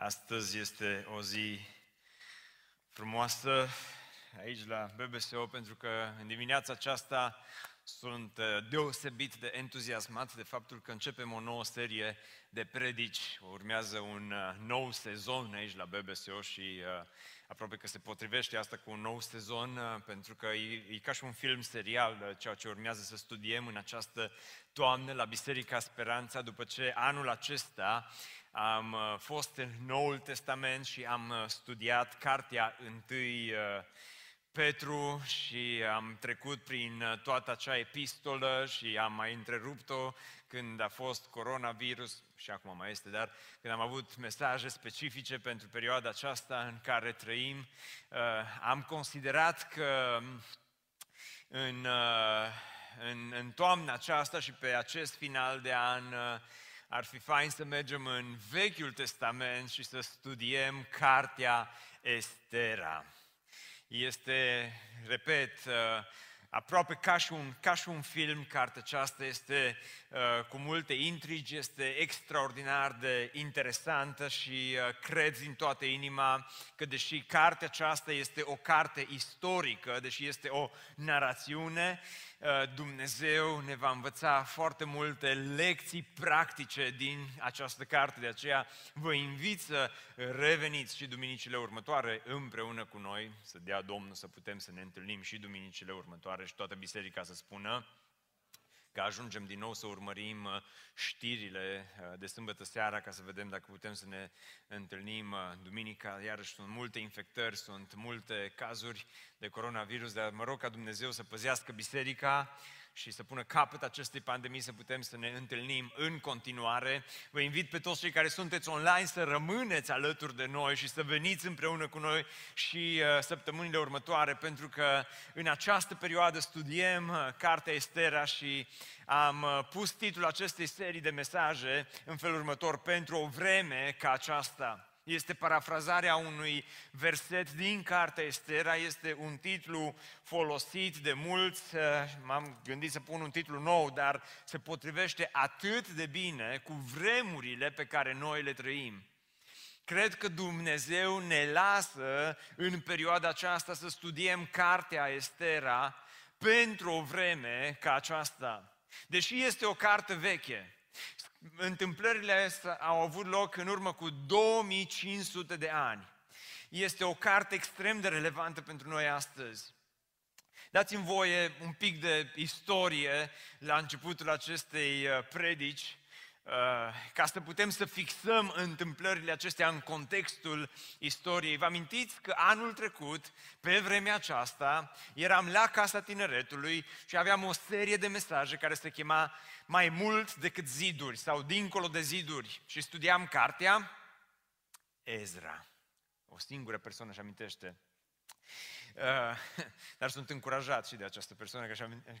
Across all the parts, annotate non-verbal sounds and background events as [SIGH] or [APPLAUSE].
Astăzi este o zi frumoasă aici la BBSO pentru că în dimineața aceasta sunt uh, deosebit de entuziasmat de faptul că începem o nouă serie de predici. Urmează un uh, nou sezon aici la BBSO și uh, aproape că se potrivește asta cu un nou sezon pentru că e, e ca și un film serial ceea ce urmează să studiem în această toamnă la Biserica Speranța după ce anul acesta am fost în Noul Testament și am studiat cartea întâi Petru și am trecut prin uh, toată acea epistolă și am mai întrerupt-o când a fost coronavirus, și acum mai este, dar când am avut mesaje specifice pentru perioada aceasta în care trăim, uh, am considerat că în, uh, în, în toamna aceasta și pe acest final de an ar fi fain să mergem în Vechiul Testament și să studiem cartea Estera. Este, repet, uh, aproape ca și, un, ca și un film, cartea aceasta este uh, cu multe intrigi, este extraordinar de interesantă și uh, cred din toată inima că deși cartea aceasta este o carte istorică, deși este o narațiune, Uh, Dumnezeu ne va învăța foarte multe lecții practice din această carte. De aceea vă invit să reveniți și duminicile următoare împreună cu noi, să dea Domnul să putem să ne întâlnim și duminicile următoare și toată biserica să spună că ajungem din nou să urmărim uh, știrile uh, de sâmbătă seara ca să vedem dacă putem să ne întâlnim uh, duminica. Iarăși sunt multe infectări, sunt multe cazuri de coronavirus, dar mă rog ca Dumnezeu să păzească biserica și să pună capăt acestei pandemii, să putem să ne întâlnim în continuare. Vă invit pe toți cei care sunteți online să rămâneți alături de noi și să veniți împreună cu noi și uh, săptămânile următoare, pentru că în această perioadă studiem uh, Cartea Estera și am uh, pus titlul acestei serii de mesaje în felul următor, pentru o vreme ca aceasta. Este parafrazarea unui verset din cartea Estera, este un titlu folosit de mulți, eh, m-am gândit să pun un titlu nou, dar se potrivește atât de bine cu vremurile pe care noi le trăim. Cred că Dumnezeu ne lasă în perioada aceasta să studiem cartea Estera pentru o vreme ca aceasta. Deși este o carte veche, întâmplările astea au avut loc în urmă cu 2500 de ani. Este o carte extrem de relevantă pentru noi astăzi. Dați-mi voie un pic de istorie la începutul acestei uh, predici, uh, ca să putem să fixăm întâmplările acestea în contextul istoriei. Vă amintiți că anul trecut, pe vremea aceasta, eram la Casa Tineretului și aveam o serie de mesaje care se chema mai mult decât ziduri sau dincolo de ziduri și studiam cartea Ezra. O singură persoană își amintește. Uh, [LAUGHS] dar sunt încurajat și de această persoană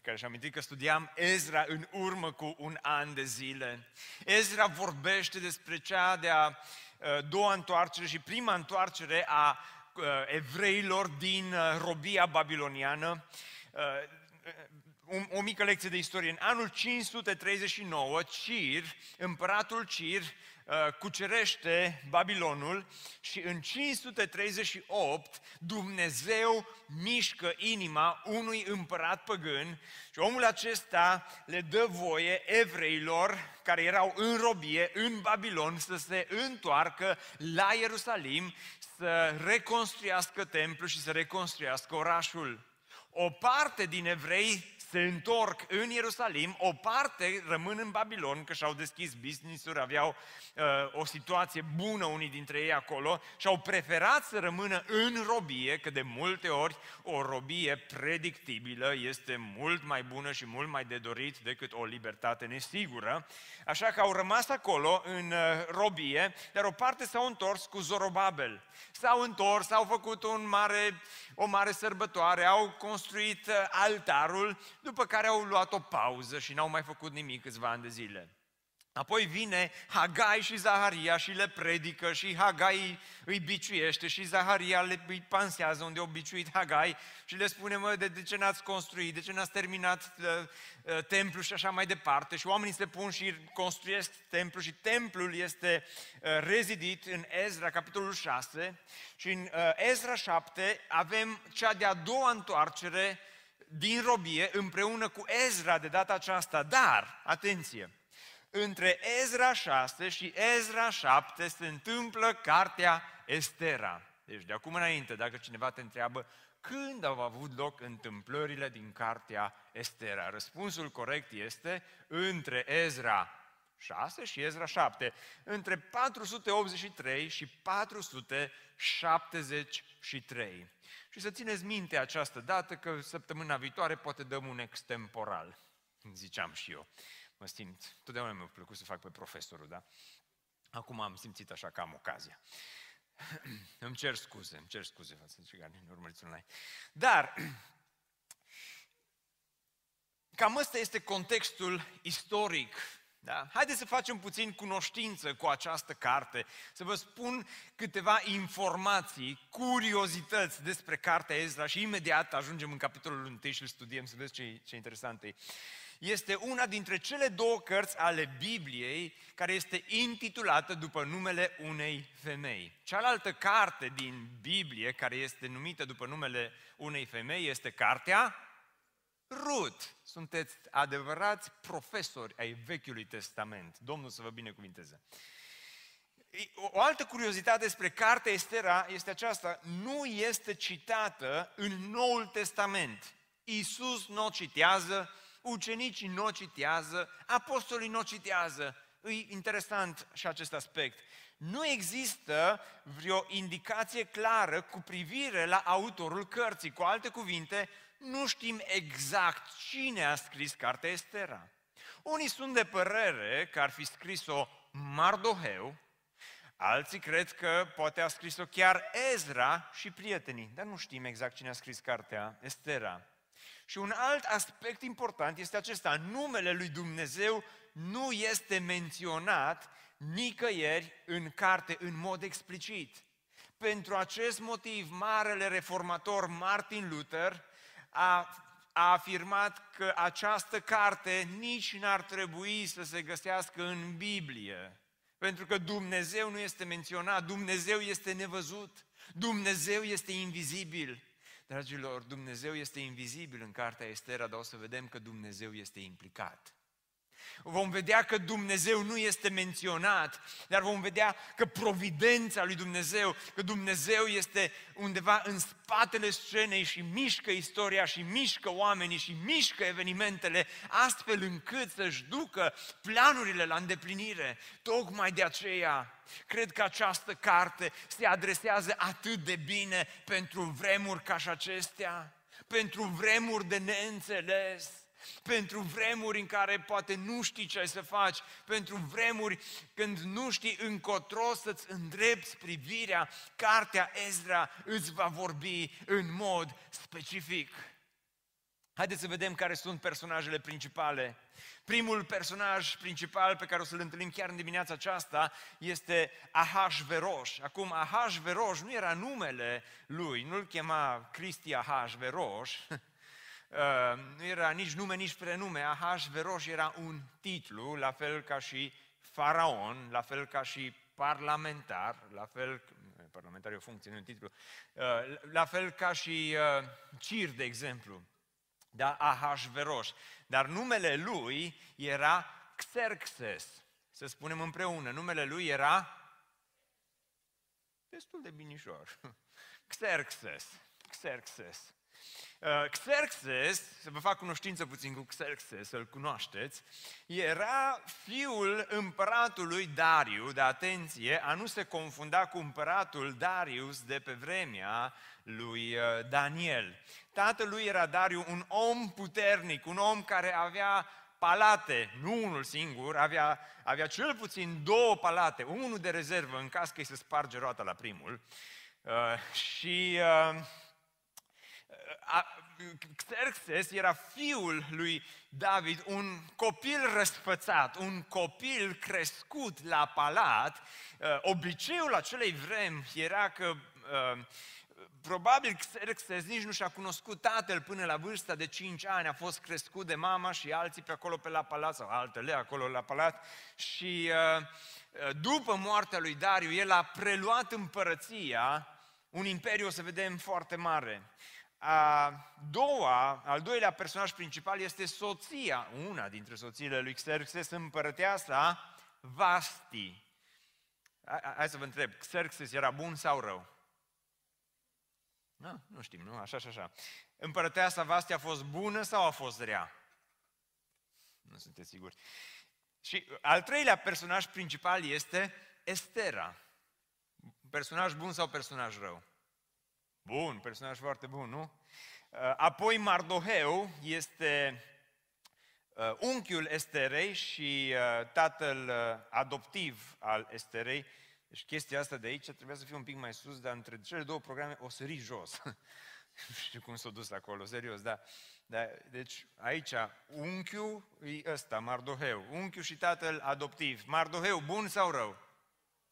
care și-a amintit că studiam Ezra în urmă cu un an de zile. Ezra vorbește despre cea de-a uh, doua întoarcere și prima întoarcere a uh, evreilor din robia babiloniană o, o mică lecție de istorie. În anul 539, Cir, împăratul Cir, uh, cucerește Babilonul și în 538 Dumnezeu mișcă inima unui împărat păgân și omul acesta le dă voie evreilor care erau în robie în Babilon să se întoarcă la Ierusalim, să reconstruiască templul și să reconstruiască orașul. O parte din evrei se întorc în Ierusalim, o parte rămân în Babilon, că și-au deschis business-uri, aveau uh, o situație bună unii dintre ei acolo și au preferat să rămână în robie, că de multe ori o robie predictibilă este mult mai bună și mult mai de dorit decât o libertate nesigură. Așa că au rămas acolo în uh, robie, dar o parte s-au întors cu Zorobabel. S-au întors, au făcut un mare, o mare sărbătoare, au construit uh, altarul, după care au luat o pauză și n-au mai făcut nimic câțiva ani de zile. Apoi vine Hagai și Zaharia și le predică și Hagai îi biciuiește și Zaharia le îi pansează unde obiciuit Hagai și le spune, mă, de, de ce n-ați construit, de ce n-ați terminat uh, uh, templul și așa mai departe. Și oamenii se pun și construiesc templul și templul este uh, rezidit în Ezra, capitolul 6 și în uh, Ezra 7 avem cea de-a doua întoarcere din robie împreună cu Ezra de data aceasta. Dar, atenție, între Ezra 6 și Ezra 7 se întâmplă cartea Estera. Deci de acum înainte, dacă cineva te întreabă când au avut loc întâmplările din cartea Estera, răspunsul corect este între Ezra 6 și Ezra 7, între 483 și 473. Și să țineți minte această dată că săptămâna viitoare poate dăm un extemporal, ziceam și eu mă simt, totdeauna mi-a plăcut să fac pe profesorul, da? Acum am simțit așa că am ocazia. [CLEARS THROAT] îmi cer scuze, îmi cer scuze față de cei care nu urmăriți online. Dar, [CLEARS THROAT] cam ăsta este contextul istoric da? Haideți să facem puțin cunoștință cu această carte, să vă spun câteva informații, curiozități despre cartea Ezra și imediat ajungem în capitolul 1 și îl studiem să vedeți ce, ce interesant e este una dintre cele două cărți ale Bibliei care este intitulată după numele unei femei. Cealaltă carte din Biblie care este numită după numele unei femei este cartea Rut. Sunteți adevărați profesori ai Vechiului Testament. Domnul să vă binecuvinteze. O altă curiozitate despre cartea Estera este aceasta. Nu este citată în Noul Testament. Iisus nu o citează, ucenicii nu o citează, apostolii nu o citează. E interesant și acest aspect. Nu există vreo indicație clară cu privire la autorul cărții. Cu alte cuvinte, nu știm exact cine a scris cartea Estera. Unii sunt de părere că ar fi scris-o Mardoheu, alții cred că poate a scris-o chiar Ezra și prietenii, dar nu știm exact cine a scris cartea Estera. Și un alt aspect important este acesta. Numele lui Dumnezeu nu este menționat nicăieri în carte în mod explicit. Pentru acest motiv, marele reformator Martin Luther a, a afirmat că această carte nici n-ar trebui să se găsească în Biblie. Pentru că Dumnezeu nu este menționat, Dumnezeu este nevăzut, Dumnezeu este invizibil. Dragilor, Dumnezeu este invizibil în cartea Estera, dar o să vedem că Dumnezeu este implicat. Vom vedea că Dumnezeu nu este menționat, dar vom vedea că providența lui Dumnezeu, că Dumnezeu este undeva în spatele scenei și mișcă istoria și mișcă oamenii și mișcă evenimentele astfel încât să-și ducă planurile la îndeplinire. Tocmai de aceea cred că această carte se adresează atât de bine pentru vremuri ca și acestea, pentru vremuri de neînțeles, pentru vremuri în care poate nu știi ce ai să faci, pentru vremuri când nu știi încotro să-ți îndrepți privirea, cartea Ezra îți va vorbi în mod specific. Haideți să vedem care sunt personajele principale. Primul personaj principal pe care o să-l întâlnim chiar în dimineața aceasta este Ahasveros. Acum, Ahasveros nu era numele lui, nu-l chema Cristi Ahasveros, [LAUGHS] Uh, nu era nici nume, nici prenume. Ahasveros era un titlu, la fel ca și faraon, la fel ca și parlamentar, la fel, parlamentar e o funcție, nu un titlu, uh, la fel ca și uh, Cir, de exemplu, da, Ahasveros. Dar numele lui era Xerxes. Să spunem împreună, numele lui era destul de binișor. [LAUGHS] Xerxes. Xerxes. Uh, Xerxes, să vă fac cunoștință puțin cu Xerxes, să-l cunoașteți, era fiul împăratului Dariu, de atenție, a nu se confunda cu împăratul Darius de pe vremea lui uh, Daniel. Tatălui era Dariu un om puternic, un om care avea palate, nu unul singur, avea, avea cel puțin două palate, unul de rezervă în caz că îi se sparge roata la primul. Uh, și uh, Xerxes era fiul lui David, un copil răsfățat, un copil crescut la palat. Uh, obiceiul acelei vremi era că uh, probabil Xerxes nici nu și-a cunoscut tatăl până la vârsta de 5 ani, a fost crescut de mama și alții pe acolo pe la palat, sau altele acolo la palat, și uh, după moartea lui Dariu, el a preluat împărăția, un imperiu, o să vedem, foarte mare. A doua, al doilea personaj principal este soția, una dintre soțiile lui Xerxes, împărăteasa Vasti. Hai să vă întreb, Xerxes era bun sau rău? Nu, nu știm, nu? Așa și așa. Împărăteasa Vasti a fost bună sau a fost rea? Nu sunteți siguri. Și al treilea personaj principal este Estera. Personaj bun sau personaj rău? Bun, personaj foarte bun, nu? Uh, apoi Mardoheu este uh, unchiul Esterei și uh, tatăl adoptiv al Esterei. Deci chestia asta de aici trebuia să fie un pic mai sus, dar între cele două programe o sări jos. nu [LAUGHS] știu cum s-a dus acolo, serios, da. da. Deci aici, unchiul e ăsta, Mardoheu. Unchiul și tatăl adoptiv. Mardoheu, bun sau rău?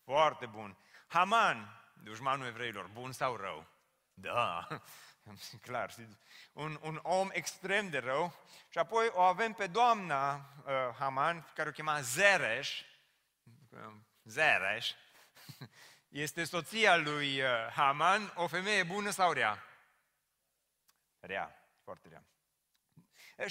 Foarte bun. Haman, dușmanul evreilor, bun sau rău? Da, [LAUGHS] clar, un, un om extrem de rău. Și apoi o avem pe doamna uh, Haman, care o chema Zereș. Zereș. [LAUGHS] Este soția lui uh, Haman, o femeie bună sau rea? Rea, foarte rea.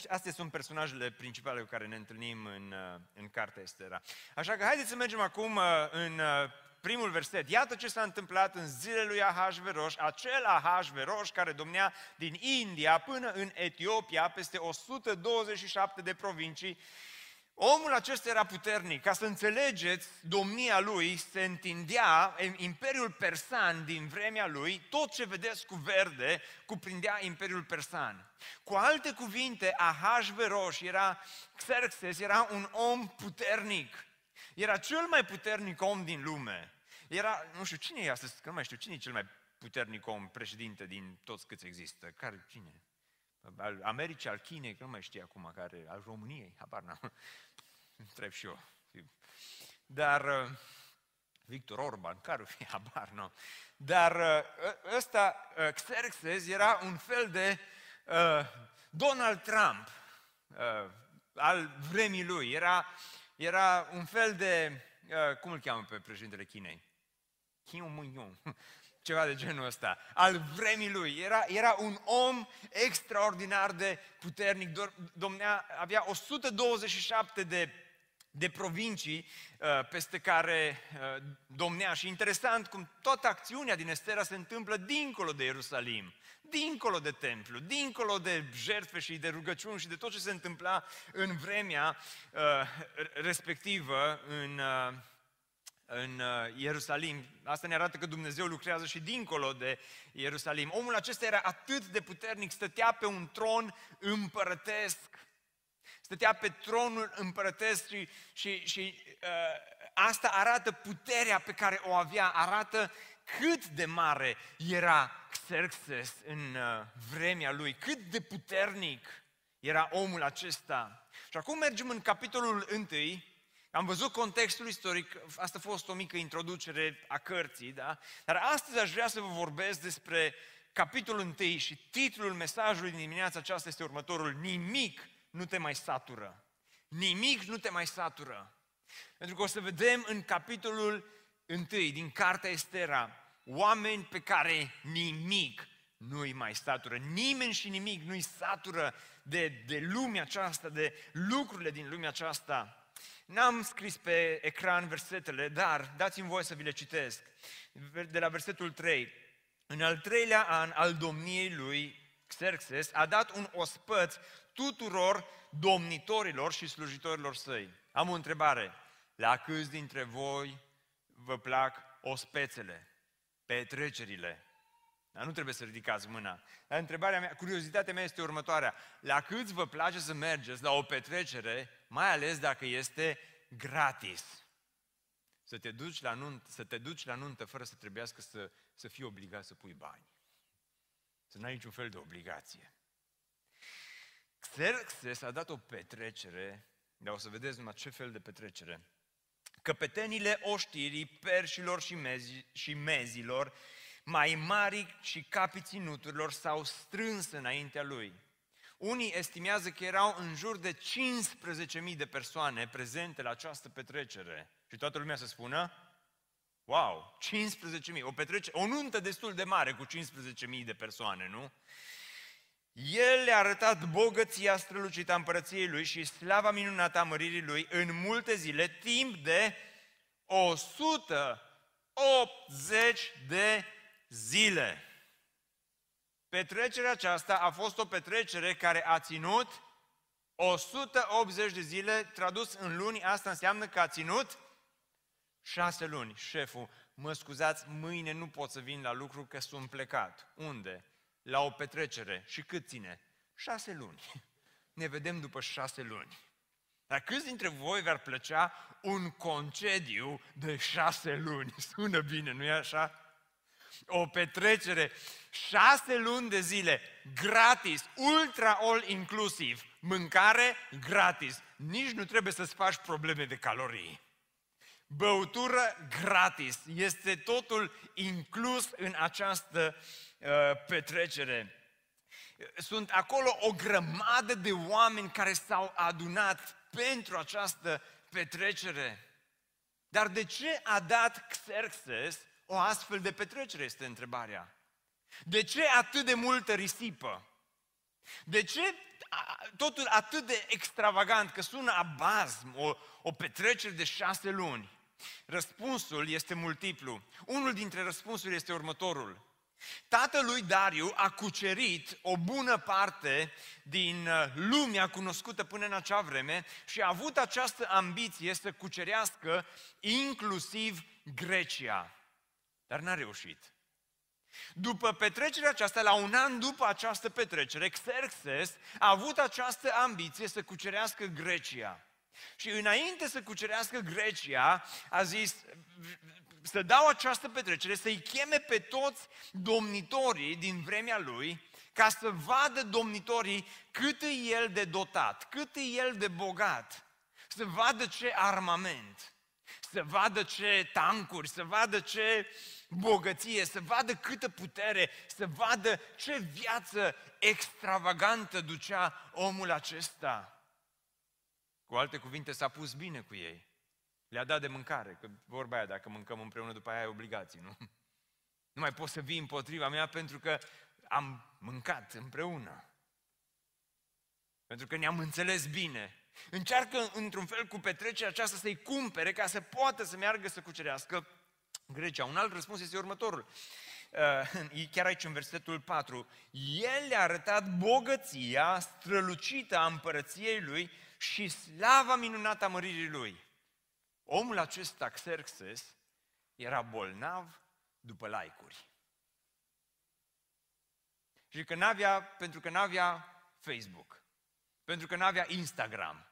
Astea sunt personajele principale cu care ne întâlnim în, uh, în cartea Estera. Așa că haideți să mergem acum uh, în uh, primul verset. Iată ce s-a întâmplat în zilele lui Ahasveros, acel Ahasveros care domnea din India până în Etiopia, peste 127 de provincii. Omul acesta era puternic. Ca să înțelegeți, domnia lui se întindea, Imperiul Persan din vremea lui, tot ce vedeți cu verde, cuprindea Imperiul Persan. Cu alte cuvinte, Ahasveros era, Xerxes era un om puternic. Era cel mai puternic om din lume. Era, nu știu, cine e astăzi, că nu mai știu, cine e cel mai puternic om președinte din toți câți există? Care, cine? Al Americii, al Chinei, că nu mai știu acum, care, al României, habar n-am. [LAUGHS] Întreb și eu. Dar uh, Victor Orban, care o fi, [LAUGHS] habar n-am. Dar uh, ăsta, uh, Xerxes, era un fel de uh, Donald Trump uh, al vremii lui. Era, era un fel de, uh, cum îl cheamă pe președintele Chinei? [LAUGHS] ceva de genul ăsta, al vremii lui. Era, era un om extraordinar de puternic, domnea, avea 127 de, de provincii uh, peste care uh, domnea. Și interesant cum toată acțiunea din Estera se întâmplă dincolo de Ierusalim, dincolo de templu, dincolo de jertfe și de rugăciuni și de tot ce se întâmpla în vremea uh, respectivă în uh, în uh, Ierusalim. Asta ne arată că Dumnezeu lucrează și dincolo de Ierusalim. Omul acesta era atât de puternic, stătea pe un tron împărătesc. Stătea pe tronul împărătesc și, și, și uh, asta arată puterea pe care o avea, arată cât de mare era Xerxes în uh, vremea lui, cât de puternic era omul acesta. Și acum mergem în capitolul 1, am văzut contextul istoric, asta a fost o mică introducere a cărții, da? Dar astăzi aș vrea să vă vorbesc despre capitolul 1 și titlul mesajului din dimineața aceasta este următorul. Nimic nu te mai satură. Nimic nu te mai satură. Pentru că o să vedem în capitolul 1 din Cartea Estera oameni pe care nimic nu îi mai satură. Nimeni și nimic nu îi satură de, de lumea aceasta, de lucrurile din lumea aceasta. N-am scris pe ecran versetele, dar dați-mi voie să vi le citesc. De la versetul 3. În al treilea an al domniei lui Xerxes a dat un ospăț tuturor domnitorilor și slujitorilor săi. Am o întrebare. La câți dintre voi vă plac ospețele, petrecerile? Dar nu trebuie să ridicați mâna. Dar întrebarea mea, curiozitatea mea este următoarea. La câți vă place să mergeți la o petrecere mai ales dacă este gratis. Să te duci la nuntă, să te duci la nuntă fără să trebuiască să, să fii obligat să pui bani. Să n-ai niciun fel de obligație. Xerxes a dat o petrecere, dar o să vedeți numai ce fel de petrecere. Căpetenile oștirii perșilor și, mezi, și mezilor, mai mari și capii ținuturilor, s-au strâns înaintea lui. Unii estimează că erau în jur de 15.000 de persoane prezente la această petrecere. Și toată lumea să spună, wow, 15.000, o petrecere, o nuntă destul de mare cu 15.000 de persoane, nu? El le-a arătat bogăția strălucită a împărăției lui și slava minunată a măririi lui în multe zile, timp de 180 de zile. Petrecerea aceasta a fost o petrecere care a ținut 180 de zile, tradus în luni, asta înseamnă că a ținut șase luni. Șeful, mă scuzați, mâine nu pot să vin la lucru că sunt plecat. Unde? La o petrecere. Și cât ține? Șase luni. [LAUGHS] Ne vedem după șase luni. Dar câți dintre voi v-ar plăcea un concediu de șase luni? [LAUGHS] Sună bine, nu-i așa? O petrecere, șase luni de zile, gratis, ultra all inclusiv, mâncare gratis. Nici nu trebuie să-ți faci probleme de calorii. Băutură gratis. Este totul inclus în această uh, petrecere. Sunt acolo o grămadă de oameni care s-au adunat pentru această petrecere. Dar de ce a dat Xerxes o astfel de petrecere, este întrebarea. De ce atât de multă risipă? De ce totul atât de extravagant, că sună abazm, o, o petrecere de șase luni? Răspunsul este multiplu. Unul dintre răspunsuri este următorul. Tatălui Dariu a cucerit o bună parte din uh, lumea cunoscută până în acea vreme și a avut această ambiție să cucerească inclusiv Grecia. Dar n-a reușit. După petrecerea aceasta, la un an după această petrecere, Xerxes a avut această ambiție să cucerească Grecia. Și înainte să cucerească Grecia, a zis să dau această petrecere, să-i cheme pe toți domnitorii din vremea lui, ca să vadă domnitorii cât e el de dotat, cât e el de bogat, să vadă ce armament, să vadă ce tancuri, să vadă ce bogăție, să vadă câtă putere, să vadă ce viață extravagantă ducea omul acesta. Cu alte cuvinte, s-a pus bine cu ei. Le-a dat de mâncare, că vorba aia, dacă mâncăm împreună, după aia ai obligații, nu? Nu mai poți să vii împotriva mea pentru că am mâncat împreună. Pentru că ne-am înțeles bine. Încearcă într-un fel cu petrecerea aceasta să-i cumpere ca să poată să meargă să cucerească Grecia. Un alt răspuns este următorul. Uh, chiar aici în versetul 4. El le-a arătat bogăția strălucită a împărăției lui și slava minunată a măririi lui. Omul acesta, Xerxes, era bolnav după laicuri. Și că n-avea, pentru că n-avea Facebook, pentru că n-avea Instagram,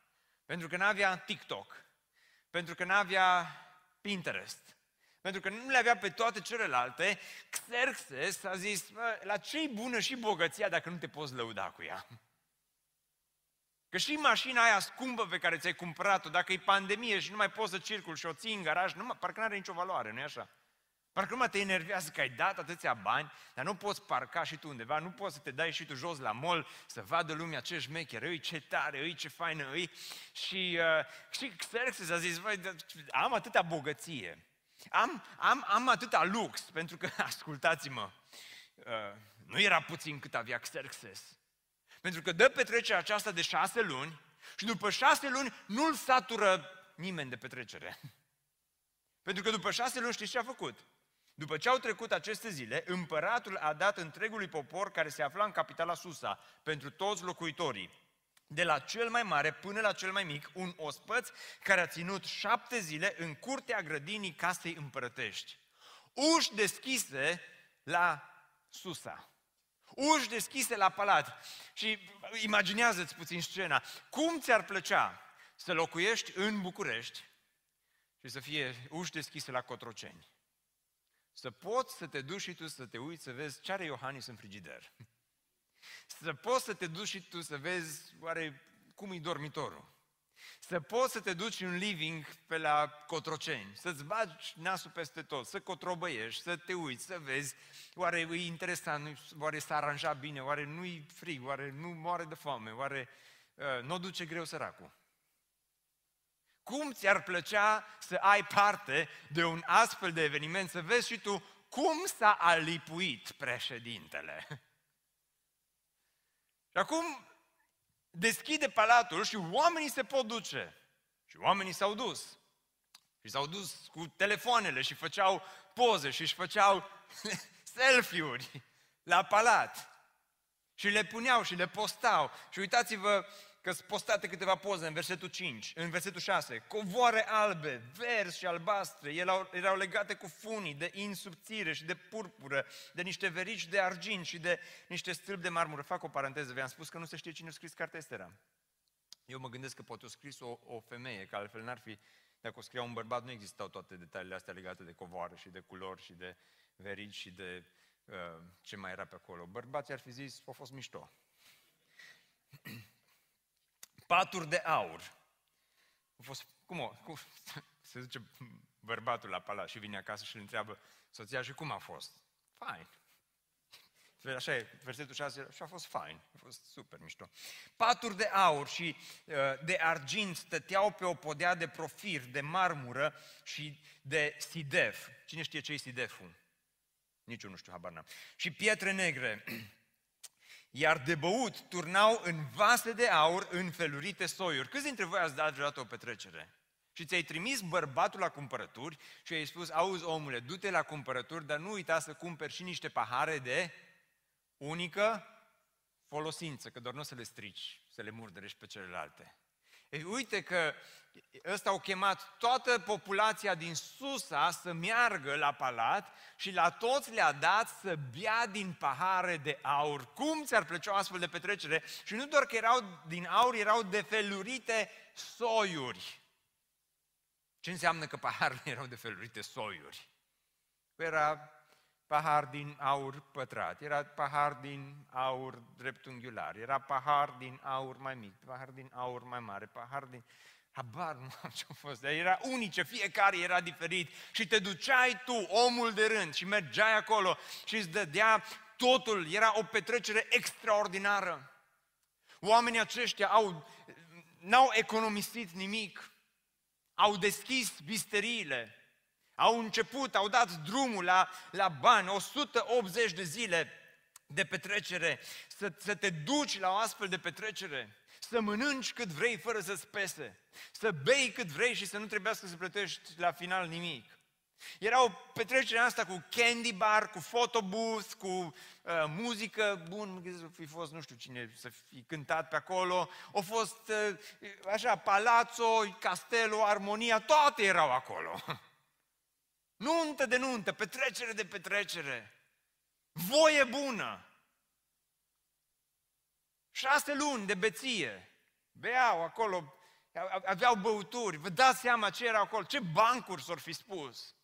pentru că n-avea TikTok, pentru că n-avea Pinterest, pentru că nu le avea pe toate celelalte, Xerxes a zis, la ce bună și bogăția dacă nu te poți lăuda cu ea? Că și mașina aia scumpă pe care ți-ai cumpărat-o, dacă e pandemie și nu mai poți să circul și o ții în garaj, nu, parcă nu are nicio valoare, nu-i așa? Parcă nu te enervează că ai dat atâția bani, dar nu poți parca și tu undeva, nu poți să te dai și tu jos la mall, să vadă lumea ce șmecher, îi ce tare, îi ce faină, îi. Și, uh, și Xerxes a zis, am atâta bogăție, am, am, am atâta lux, pentru că, [LAUGHS] ascultați-mă, uh, nu era puțin cât avea Xerxes. Pentru că dă petrecerea aceasta de șase luni și după șase luni nu-l satură nimeni de petrecere. [LAUGHS] Pentru că după șase luni știți ce a făcut? După ce au trecut aceste zile, împăratul a dat întregului popor care se afla în capitala Susa, pentru toți locuitorii, de la cel mai mare până la cel mai mic, un ospăț care a ținut șapte zile în curtea grădinii casei împărătești. Uși deschise la Susa. Uși deschise la palat. Și imaginează-ți puțin scena. Cum ți-ar plăcea să locuiești în București și să fie uși deschise la Cotroceni? Să poți să te duci și tu să te uiți să vezi ce are Iohannis în frigider. Să poți să te duci și tu să vezi oare cum e dormitorul. Să poți să te duci în living pe la Cotroceni, să-ți bagi nasul peste tot, să cotrobăiești, să te uiți, să vezi, oare e interesant, oare s-a aranjat bine, oare nu-i frig, oare nu moare de foame, oare uh, nu o duce greu săracul. Cum ți-ar plăcea să ai parte de un astfel de eveniment, să vezi și tu cum s-a alipuit președintele? Și acum deschide palatul și oamenii se pot duce. Și oamenii s-au dus. Și s-au dus cu telefoanele și făceau poze și își făceau [LAUGHS] selfie-uri la palat. Și le puneau și le postau. Și uitați-vă că sunt postate câteva poze în versetul 5, în versetul 6. Covoare albe, verzi și albastre, erau, erau legate cu funii de insubțire și de purpură, de niște verici de argint și de niște stâlpi de marmură. Fac o paranteză, v-am spus că nu se știe cine a scris cartea Estera. Eu mă gândesc că poate o scris o, o femeie, că altfel n-ar fi, dacă o scria un bărbat, nu existau toate detaliile astea legate de covoare și de culori și de verici și de uh, ce mai era pe acolo. Bărbații ar fi zis, a fost mișto paturi de aur. A fost, cum, o, cum [LAUGHS] se duce bărbatul la palat și vine acasă și îl întreabă soția și cum a fost? Fine. Așa e, versetul 6, și a fost fine, a fost super mișto. Paturi de aur și uh, de argint stăteau pe o podea de profir, de marmură și de sidef. Cine știe ce e sideful? Nici eu nu știu, habar n-am. Și pietre negre [CLEARS THROAT] iar de băut turnau în vase de aur în felurite soiuri. Câți dintre voi ați dat vreodată o petrecere? Și ți-ai trimis bărbatul la cumpărături și ai spus, auzi omule, du-te la cumpărături, dar nu uita să cumperi și niște pahare de unică folosință, că doar nu o să le strici, să le murdărești pe celelalte. Ei, uite că ăsta au chemat toată populația din Susa să meargă la palat și la toți le-a dat să bea din pahare de aur. Cum ți-ar plăcea o astfel de petrecere? Și nu doar că erau din aur, erau de felurite soiuri. Ce înseamnă că paharele [LAUGHS] erau de felurite soiuri? Era pahar din aur pătrat, era pahar din aur dreptunghiular, era pahar din aur mai mic, pahar din aur mai mare, pahar din... Habar nu am ce a fost, dar era unice, fiecare era diferit. Și te duceai tu, omul de rând, și mergeai acolo și îți dădea totul, era o petrecere extraordinară. Oamenii aceștia au, n-au economisit nimic, au deschis bisteriile, au început, au dat drumul la, la bani, 180 de zile de petrecere, să, să te duci la o astfel de petrecere, să mănânci cât vrei fără să-ți pese, să bei cât vrei și să nu trebuiască să plătești la final nimic. Era o petrecere asta cu candy bar, cu photobooth, cu uh, muzică, bun, să fi fost, nu știu cine, să fi cântat pe acolo, au fost uh, așa, palazzo, castelul, armonia, toate erau acolo. [LAUGHS] Nuntă de nuntă, petrecere de petrecere. Voie bună. Șase luni de beție. Beau acolo, aveau băuturi. Vă dați seama ce era acolo, ce bancuri s-or fi spus.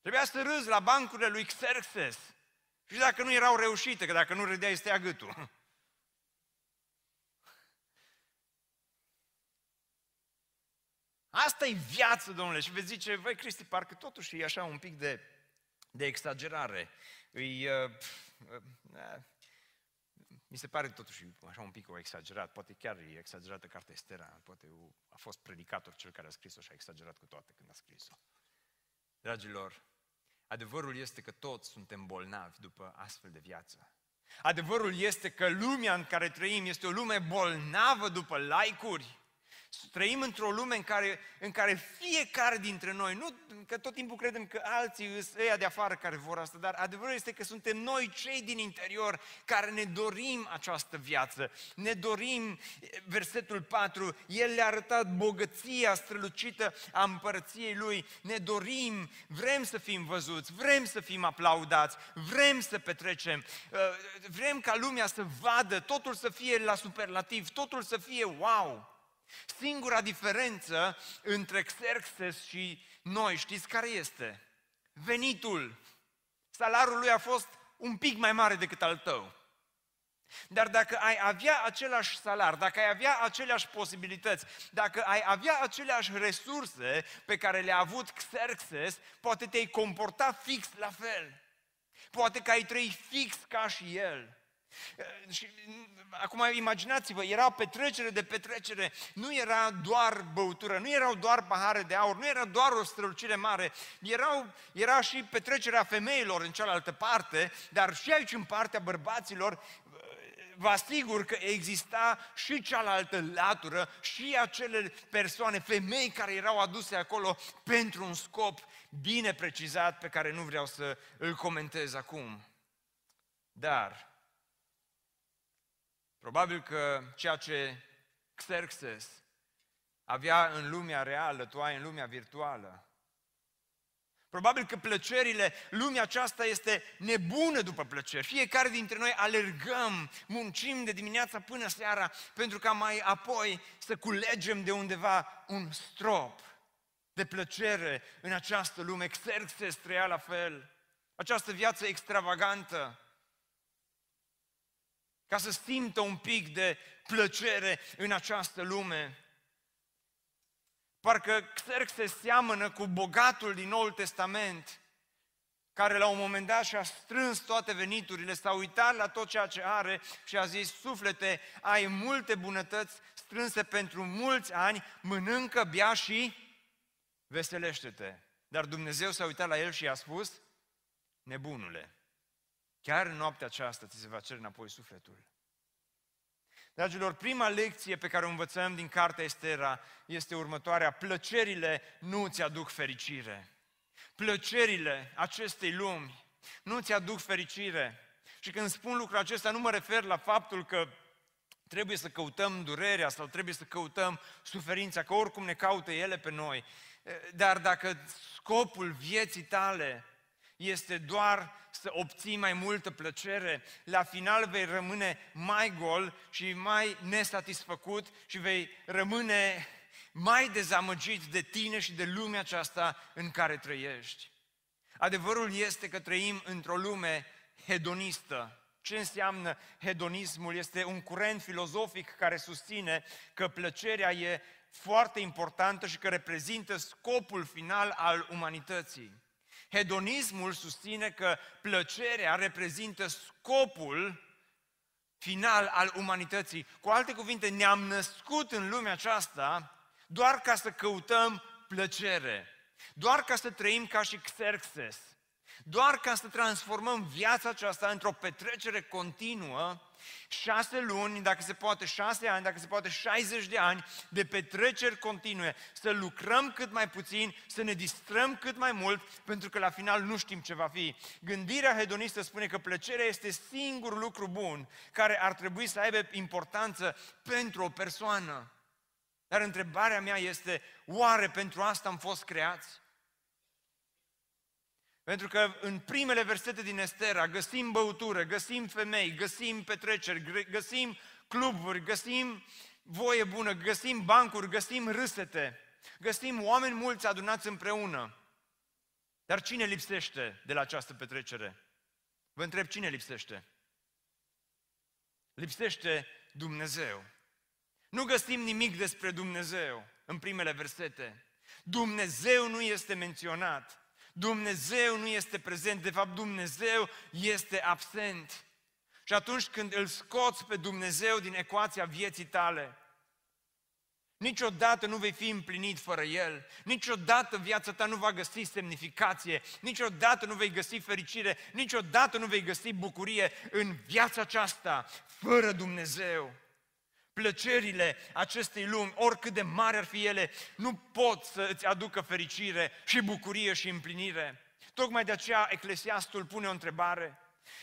Trebuia să râzi la bancurile lui Xerxes. Și dacă nu erau reușite, că dacă nu râdeai, stea gâtul. Asta e viață, domnule. Și veți zice, voi Cristi, parcă totuși e așa un pic de, de exagerare. Îi, uh, uh, mi se pare totuși așa un pic o exagerat, poate chiar e exagerată cartea Estera, poate a fost predicator cel care a scris-o și a exagerat cu toate când a scris-o. Dragilor, adevărul este că toți suntem bolnavi după astfel de viață. Adevărul este că lumea în care trăim este o lume bolnavă după like-uri, Trăim într-o lume în care, în care fiecare dintre noi, nu că tot timpul credem că alții sunt ăia de afară care vor asta, dar adevărul este că suntem noi cei din interior care ne dorim această viață. Ne dorim, versetul 4, El le-a arătat bogăția strălucită a împărăției Lui. Ne dorim, vrem să fim văzuți, vrem să fim aplaudați, vrem să petrecem, uh, vrem ca lumea să vadă, totul să fie la superlativ, totul să fie wow. Singura diferență între Xerxes și noi, știți care este? Venitul. Salariul lui a fost un pic mai mare decât al tău. Dar dacă ai avea același salar, dacă ai avea aceleași posibilități, dacă ai avea aceleași resurse pe care le-a avut Xerxes, poate te-ai comporta fix la fel. Poate că ai trăi fix ca și el. Și acum imaginați-vă, era petrecere de petrecere, nu era doar băutură, nu erau doar pahare de aur, nu era doar o strălucire mare, erau, era și petrecerea femeilor în cealaltă parte, dar și aici în partea bărbaților vă asigur că exista și cealaltă latură, și acele persoane, femei care erau aduse acolo pentru un scop bine precizat pe care nu vreau să îl comentez acum. Dar, probabil că ceea ce Xerxes avea în lumea reală, tu ai în lumea virtuală, Probabil că plăcerile, lumea aceasta este nebună după plăceri. Fiecare dintre noi alergăm, muncim de dimineața până seara pentru ca mai apoi să culegem de undeva un strop de plăcere în această lume. Xerxes trăia la fel. Această viață extravagantă. Ca să simtă un pic de plăcere în această lume. Parcă Xerxes seamănă cu bogatul din Noul Testament, care la un moment dat și-a strâns toate veniturile, s-a uitat la tot ceea ce are și a zis, suflete, ai multe bunătăți strânse pentru mulți ani, mănâncă, bea și veselește-te. Dar Dumnezeu s-a uitat la el și i-a spus, nebunule, chiar în noaptea aceasta ți se va cere înapoi sufletul. Dragilor, prima lecție pe care o învățăm din cartea Estera este următoarea. Plăcerile nu ți aduc fericire. Plăcerile acestei lumi nu ți aduc fericire. Și când spun lucrul acesta, nu mă refer la faptul că trebuie să căutăm durerea sau trebuie să căutăm suferința, că oricum ne caută ele pe noi. Dar dacă scopul vieții tale este doar să obții mai multă plăcere, la final vei rămâne mai gol și mai nesatisfăcut și vei rămâne mai dezamăgit de tine și de lumea aceasta în care trăiești. Adevărul este că trăim într-o lume hedonistă. Ce înseamnă hedonismul? Este un curent filozofic care susține că plăcerea e foarte importantă și că reprezintă scopul final al umanității. Hedonismul susține că plăcerea reprezintă scopul final al umanității. Cu alte cuvinte, ne-am născut în lumea aceasta doar ca să căutăm plăcere, doar ca să trăim ca și Xerxes, doar ca să transformăm viața aceasta într-o petrecere continuă șase luni, dacă se poate șase ani, dacă se poate 60 de ani de petreceri continue, să lucrăm cât mai puțin, să ne distrăm cât mai mult, pentru că la final nu știm ce va fi. Gândirea hedonistă spune că plăcerea este singurul lucru bun care ar trebui să aibă importanță pentru o persoană. Dar întrebarea mea este, oare pentru asta am fost creați? Pentru că în primele versete din Estera găsim băutură, găsim femei, găsim petreceri, găsim cluburi, găsim voie bună, găsim bancuri, găsim râsete, găsim oameni mulți adunați împreună. Dar cine lipsește de la această petrecere? Vă întreb cine lipsește? Lipsește Dumnezeu. Nu găsim nimic despre Dumnezeu în primele versete. Dumnezeu nu este menționat. Dumnezeu nu este prezent, de fapt Dumnezeu este absent. Și atunci când îl scoți pe Dumnezeu din ecuația vieții tale, Niciodată nu vei fi împlinit fără El, niciodată viața ta nu va găsi semnificație, niciodată nu vei găsi fericire, niciodată nu vei găsi bucurie în viața aceasta fără Dumnezeu plăcerile acestei lumi, oricât de mari ar fi ele, nu pot să îți aducă fericire și bucurie și împlinire. Tocmai de aceea Eclesiastul pune o întrebare.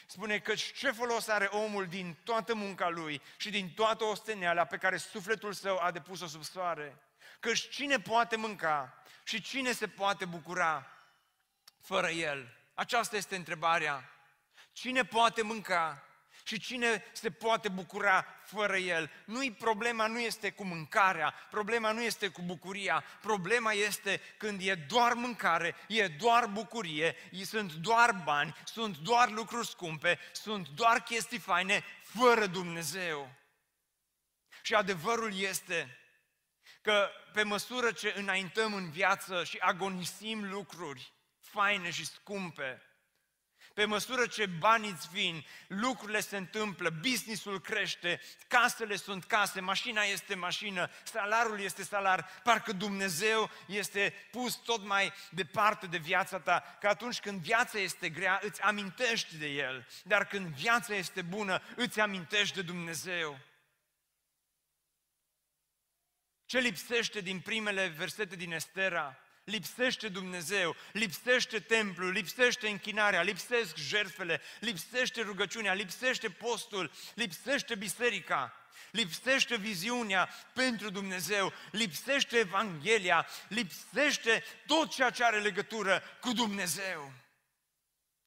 Spune că ce folos are omul din toată munca lui și din toată osteneala pe care sufletul său a depus-o sub soare? Că cine poate mânca și cine se poate bucura fără el? Aceasta este întrebarea. Cine poate mânca Și cine se poate bucura fără el? Nu-i problema nu este cu mâncarea, problema nu este cu bucuria, problema este când e doar mâncare, e doar bucurie, sunt doar bani, sunt doar lucruri scumpe, sunt doar chestii faine, fără Dumnezeu. Și adevărul este că pe măsură ce înaintăm în viață și agonisim lucruri faine și scumpe, pe măsură ce banii îți vin, lucrurile se întâmplă, businessul crește, casele sunt case, mașina este mașină, salarul este salar, parcă Dumnezeu este pus tot mai departe de viața ta, că atunci când viața este grea, îți amintești de El, dar când viața este bună, îți amintești de Dumnezeu. Ce lipsește din primele versete din Estera? Lipsește Dumnezeu, lipsește templul, lipsește închinarea, lipsesc jertfele, lipsește rugăciunea, lipsește postul, lipsește biserica, lipsește viziunea pentru Dumnezeu, lipsește Evanghelia, lipsește tot ceea ce are legătură cu Dumnezeu.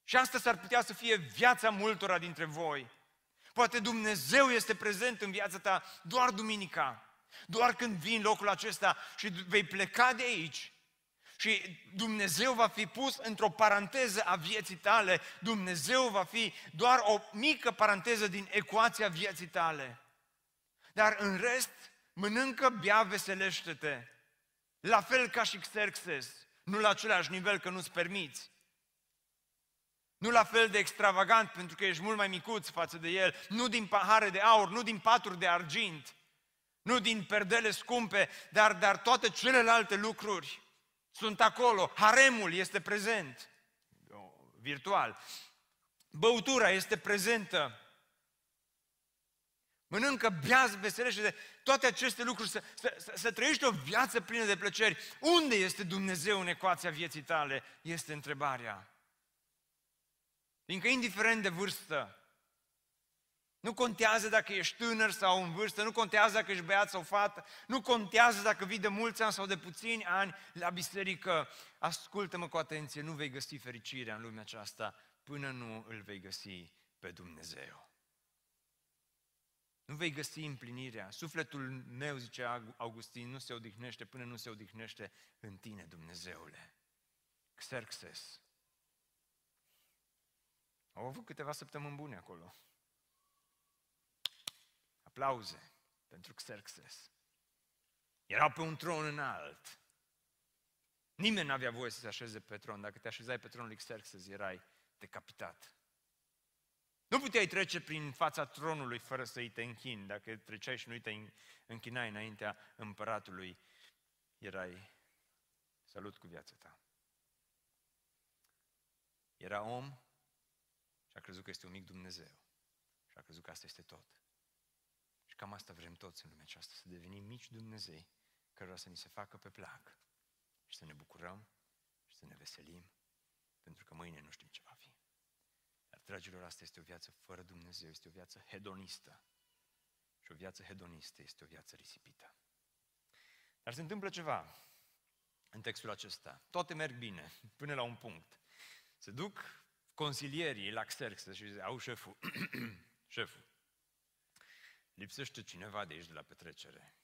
Și asta s-ar putea să fie viața multora dintre voi. Poate Dumnezeu este prezent în viața ta doar duminica, doar când vii în locul acesta și vei pleca de aici și Dumnezeu va fi pus într-o paranteză a vieții tale. Dumnezeu va fi doar o mică paranteză din ecuația vieții tale. Dar în rest, mănâncă, bea, veselește-te. La fel ca și Xerxes. Nu la același nivel că nu-ți permiți. Nu la fel de extravagant pentru că ești mult mai micuț față de el. Nu din pahare de aur, nu din paturi de argint. Nu din perdele scumpe, dar, dar toate celelalte lucruri sunt acolo, haremul este prezent, virtual, băutura este prezentă, mănâncă, bează, veselește de toate aceste lucruri, să, să, să, să trăiești o viață plină de plăceri. Unde este Dumnezeu în ecuația vieții tale? Este întrebarea. Fiindcă indiferent de vârstă, nu contează dacă ești tânăr sau în vârstă, nu contează dacă ești băiat sau fată, nu contează dacă vii de mulți ani sau de puțini ani la biserică. Ascultă-mă cu atenție, nu vei găsi fericirea în lumea aceasta până nu îl vei găsi pe Dumnezeu. Nu vei găsi împlinirea. Sufletul meu, zice Augustin, nu se odihnește până nu se odihnește în tine, Dumnezeule. Xerxes. Au avut câteva săptămâni bune acolo. Aplauze pentru Xerxes. Era pe un tron înalt. Nimeni nu avea voie să se așeze pe tron. Dacă te așezai pe tronul lui Xerxes, erai decapitat. Nu puteai trece prin fața tronului fără să-i te închini. Dacă treceai și nu te închinai înaintea împăratului, erai salut cu viața ta. Era om și a crezut că este un mic Dumnezeu. Și a crezut că asta este tot. Cam asta vrem toți în lumea aceasta, să devenim mici Dumnezei, cărora să ni se facă pe plac și să ne bucurăm și să ne veselim, pentru că mâine nu știm ce va fi. Dar, dragilor, asta este o viață fără Dumnezeu, este o viață hedonistă. Și o viață hedonistă este o viață risipită. Dar se întâmplă ceva în textul acesta. Toate merg bine, [LAUGHS] până la un punct. Se duc consilierii la Xerxes și zice, au șeful, [CLEARS THROAT] șeful, lipsește cineva de aici de la petrecere.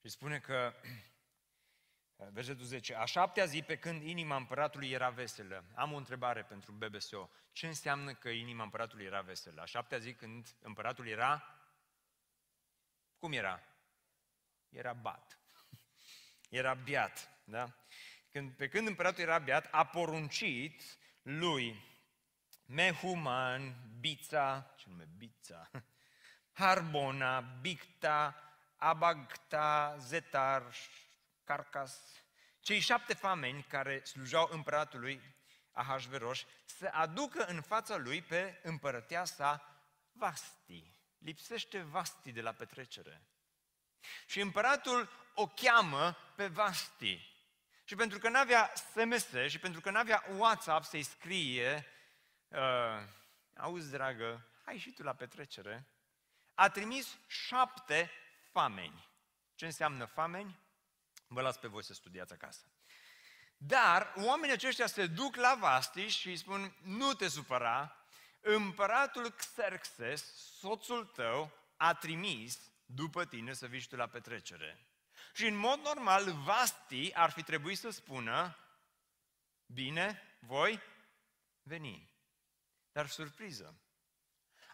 Și spune că, [CLEARS THROAT] versetul 10, a șaptea zi pe când inima împăratului era veselă. Am o întrebare pentru BBSO. Ce înseamnă că inima împăratului era veselă? A șaptea zi când împăratul era? Cum era? Era bat. [LAUGHS] Era biat, da? Când, pe când împăratul era biat, a poruncit lui Mehuman, Bița, ce nume Bița, [LAUGHS] Harbona, Bicta, Abagta, Zetar, Carcas, cei șapte fameni care slujau împăratului Ahasveros să aducă în fața lui pe împărătea sa Vasti. Lipsește Vasti de la petrecere. Și împăratul o cheamă pe Vasti. Și pentru că n-avea SMS și pentru că n-avea WhatsApp să-i scrie, uh, auzi, dragă, hai și tu la petrecere, a trimis șapte fameni. Ce înseamnă fameni? Vă las pe voi să studiați acasă. Dar oamenii aceștia se duc la Vasti și îi spun, nu te supăra, împăratul Xerxes, soțul tău, a trimis după tine să vii și tu la petrecere. Și în mod normal, Vasti ar fi trebuit să spună, bine, voi veni. Dar surpriză,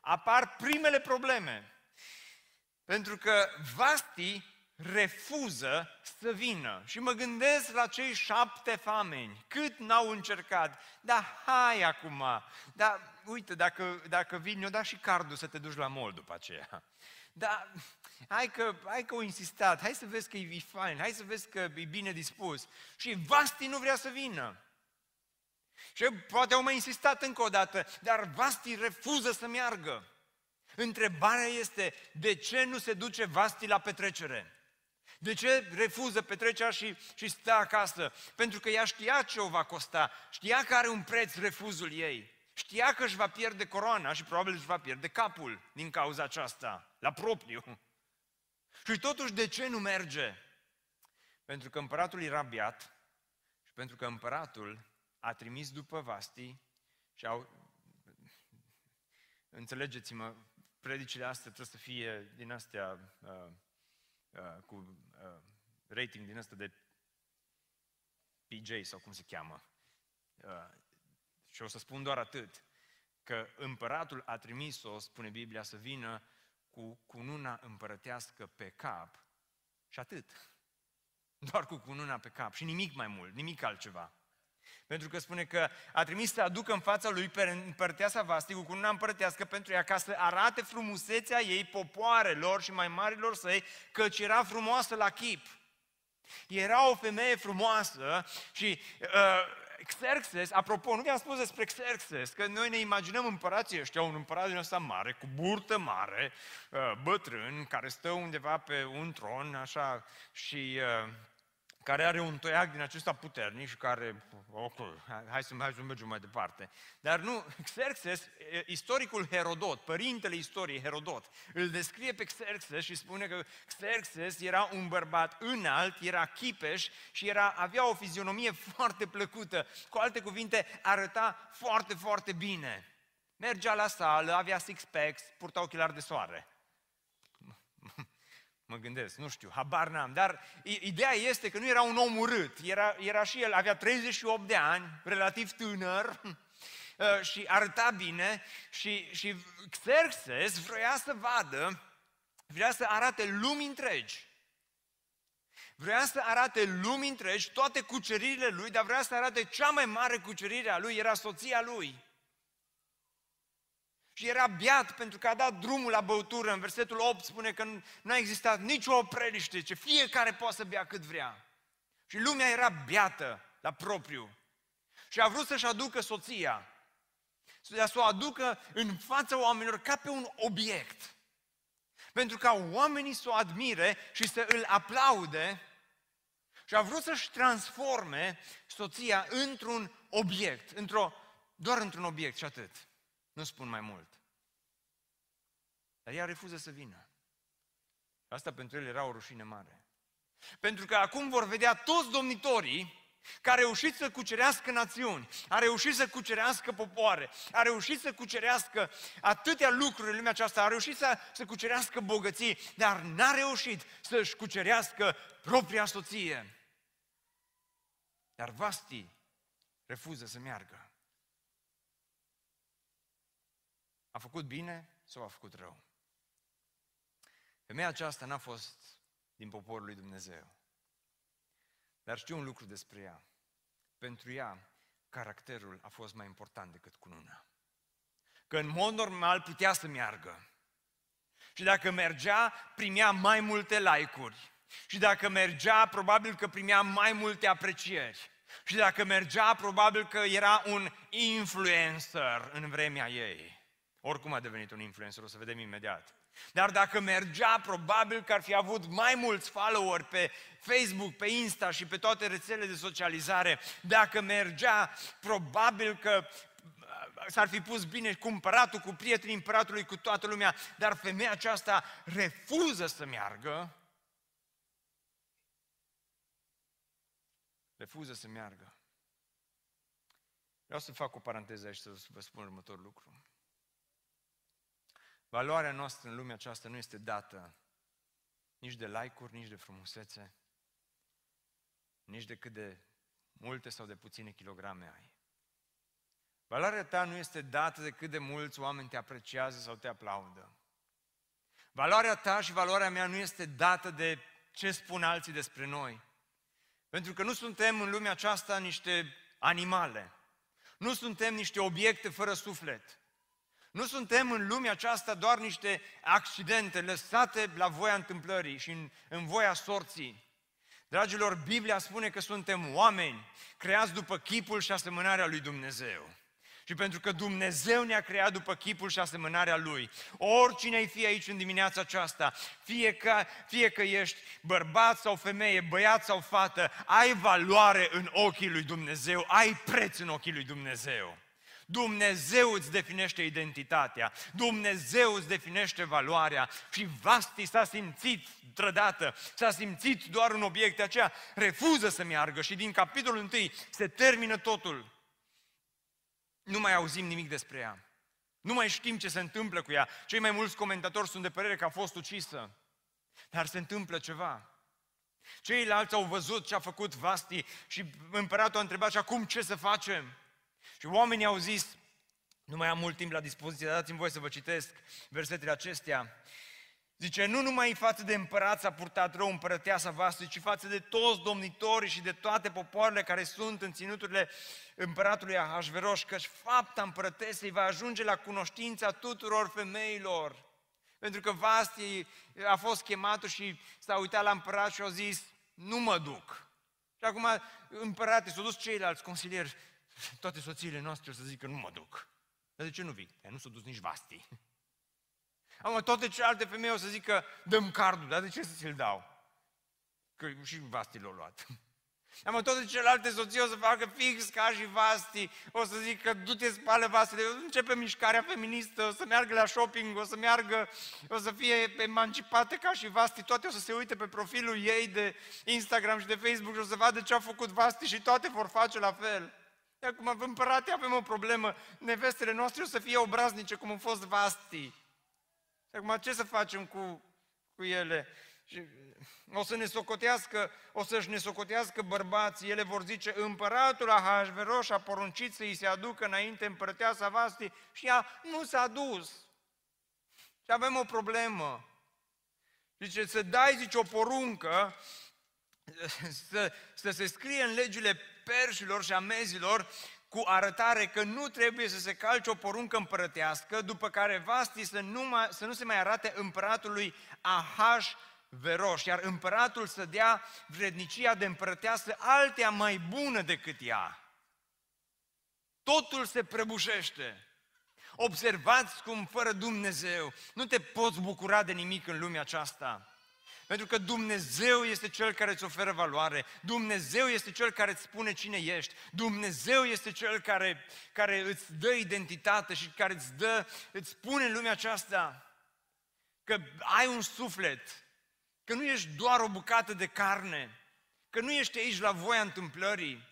apar primele probleme. Pentru că Vasti refuză să vină. Și mă gândesc la cei șapte fameni, cât n-au încercat. Da, hai acum, da, uite, dacă, dacă vin, eu da și cardul să te duci la mol după aceea. Da, hai că, hai că o insistat, hai să vezi că e fain, hai să vezi că e bine dispus. Și Vasti nu vrea să vină. Și poate au mai insistat încă o dată, dar Vasti refuză să meargă. Întrebarea este, de ce nu se duce Vasti la petrecere? De ce refuză petrecerea și, și stă acasă? Pentru că ea știa ce o va costa, știa că are un preț refuzul ei. Știa că își va pierde coroana și probabil își va pierde capul din cauza aceasta, la propriu. Și totuși de ce nu merge? Pentru că împăratul era biat și pentru că împăratul a trimis după Vasti și au... Înțelegeți-mă, predicile astea trebuie să fie din astea uh, uh, cu uh, rating din ăsta de PJ sau cum se cheamă. Uh, și o să spun doar atât, că împăratul a trimis-o, spune Biblia, să vină cu cununa împărătească pe cap și atât. Doar cu cununa pe cap și nimic mai mult, nimic altceva. Pentru că spune că a trimis să aducă în fața lui pe împărăteasa Vasti cu cununa împărătească pentru ea ca să arate frumusețea ei popoarelor și mai marilor săi, căci era frumoasă la chip. Era o femeie frumoasă și uh, Xerxes, apropo, nu vi-am spus despre Xerxes, că noi ne imaginăm împărații ăștia, un împărat din ăsta mare, cu burtă mare, uh, bătrân, care stă undeva pe un tron, așa, și uh, care are un toiac din acesta puternic și care, ok, hai să, hai să mergem mai departe. Dar nu, Xerxes, istoricul Herodot, părintele istoriei Herodot, îl descrie pe Xerxes și spune că Xerxes era un bărbat înalt, era chipeș și era, avea o fizionomie foarte plăcută. Cu alte cuvinte, arăta foarte, foarte bine. Mergea la sală, avea six-packs, purta ochelari de soare. Mă gândesc, nu știu, habar n-am, dar ideea este că nu era un om urât, era, era și el, avea 38 de ani, relativ tânăr, uh, [LAUGHS] și arăta bine și, și Xerxes vrea să vadă, vrea să arate lumii întregi. Vrea să arate lumii întregi toate cuceririle lui, dar vrea să arate cea mai mare cucerire a lui, era soția lui. Și era biat pentru că a dat drumul la băutură. În versetul 8 spune că nu a existat nicio opreliște, ce fiecare poate să bea cât vrea. Și lumea era beată la propriu. Și a vrut să-și aducă soția. Să o aducă în fața oamenilor ca pe un obiect. Pentru ca oamenii să o admire și să îl aplaude. Și a vrut să-și transforme soția într-un obiect, într-o, doar într-un obiect și atât. Nu spun mai mult. Dar ea refuză să vină. Asta pentru el era o rușine mare. Pentru că acum vor vedea toți domnitorii că a reușit să cucerească națiuni, a reușit să cucerească popoare, a reușit să cucerească atâtea lucruri în lumea aceasta, a reușit să, să cucerească bogății, dar n-a reușit să-și cucerească propria soție. Dar Vasti refuză să meargă. A făcut bine sau a făcut rău? Femeia aceasta n-a fost din poporul lui Dumnezeu. Dar știu un lucru despre ea. Pentru ea, caracterul a fost mai important decât cununa. Că în mod normal putea să meargă. Și dacă mergea, primea mai multe like-uri. Și dacă mergea, probabil că primea mai multe aprecieri. Și dacă mergea, probabil că era un influencer în vremea ei. Oricum a devenit un influencer, o să vedem imediat. Dar dacă mergea, probabil că ar fi avut mai mulți follower pe Facebook, pe Insta și pe toate rețelele de socializare. Dacă mergea, probabil că uh, s-ar fi pus bine cu împăratul, cu prietenii împăratului, cu toată lumea, dar femeia aceasta refuză să meargă. Refuză să meargă. Vreau să fac o paranteză aici să vă spun următorul lucru. Valoarea noastră în lumea aceasta nu este dată nici de like-uri, nici de frumusețe, nici de cât de multe sau de puține kilograme ai. Valoarea ta nu este dată de cât de mulți oameni te apreciază sau te aplaudă. Valoarea ta și valoarea mea nu este dată de ce spun alții despre noi. Pentru că nu suntem în lumea aceasta niște animale. Nu suntem niște obiecte fără suflet. Nu suntem în lumea aceasta doar niște accidente lăsate la voia întâmplării și în, în voia sorții. Dragilor, Biblia spune că suntem oameni creați după chipul și asemănarea lui Dumnezeu. Și pentru că Dumnezeu ne-a creat după chipul și asemănarea Lui, oricine ai fi aici în dimineața aceasta, fie că, fie că ești bărbat sau femeie, băiat sau fată, ai valoare în ochii lui Dumnezeu, ai preț în ochii lui Dumnezeu. Dumnezeu îți definește identitatea, Dumnezeu îți definește valoarea și Vasti s-a simțit trădată, s-a simțit doar un obiect, de aceea refuză să meargă și din capitolul 1 se termină totul. Nu mai auzim nimic despre ea. Nu mai știm ce se întâmplă cu ea. Cei mai mulți comentatori sunt de părere că a fost ucisă. Dar se întâmplă ceva. Ceilalți au văzut ce a făcut Vasti și împăratul a întrebat și acum ce să facem? Și oamenii au zis, nu mai am mult timp la dispoziție, dar dați-mi voie să vă citesc versetele acestea. Zice, nu numai față de împărat s-a purtat rău împărăteasa voastră, ci față de toți domnitorii și de toate popoarele care sunt în ținuturile împăratului Ahasveros, căci fapta împărătesei va ajunge la cunoștința tuturor femeilor. Pentru că Vasti a fost chemat și s-a uitat la împărat și a zis, nu mă duc. Și acum împărate, s-au dus ceilalți consilieri, toate soțiile noastre o să zică, nu mă duc. Dar de ce nu vii? nu s-a dus nici Vasti. Acum toate celelalte femei o să zică, dăm cardul, dar de ce să ți-l dau? Că și Vasti l-a luat. Am toate celelalte soții o să facă fix ca și Vasti, o să zică, du-te spală vasele, o să începe mișcarea feministă, o să meargă la shopping, o să meargă, o să fie emancipate ca și Vasti, toate o să se uite pe profilul ei de Instagram și de Facebook și o să vadă ce a făcut Vasti și toate vor face la fel. Acum, împărate, avem o problemă, nevestele noastre o să fie obraznice cum au fost Vasti. Acum, ce să facem cu, cu ele? Și o să ne socotească, o să-și ne socotească bărbații, ele vor zice, împăratul Ahasveros a poruncit să îi se aducă înainte împărăteasa Vasti și ea nu s-a dus. Și avem o problemă. Zice, să dai, zice, o poruncă, să, să se scrie în legile perșilor și a mezilor cu arătare că nu trebuie să se calce o poruncă împărătească, după care Vasti să nu, mai, să nu se mai arate împăratului Ahash Veroș, iar împăratul să dea vrednicia de împărăteasă altea mai bună decât ea. Totul se prăbușește. Observați cum fără Dumnezeu nu te poți bucura de nimic în lumea aceasta. Pentru că Dumnezeu este Cel care îți oferă valoare, Dumnezeu este Cel care îți spune cine ești, Dumnezeu este Cel care, care îți dă identitate și care îți, dă, îți spune în lumea aceasta că ai un suflet, că nu ești doar o bucată de carne, că nu ești aici la voia întâmplării.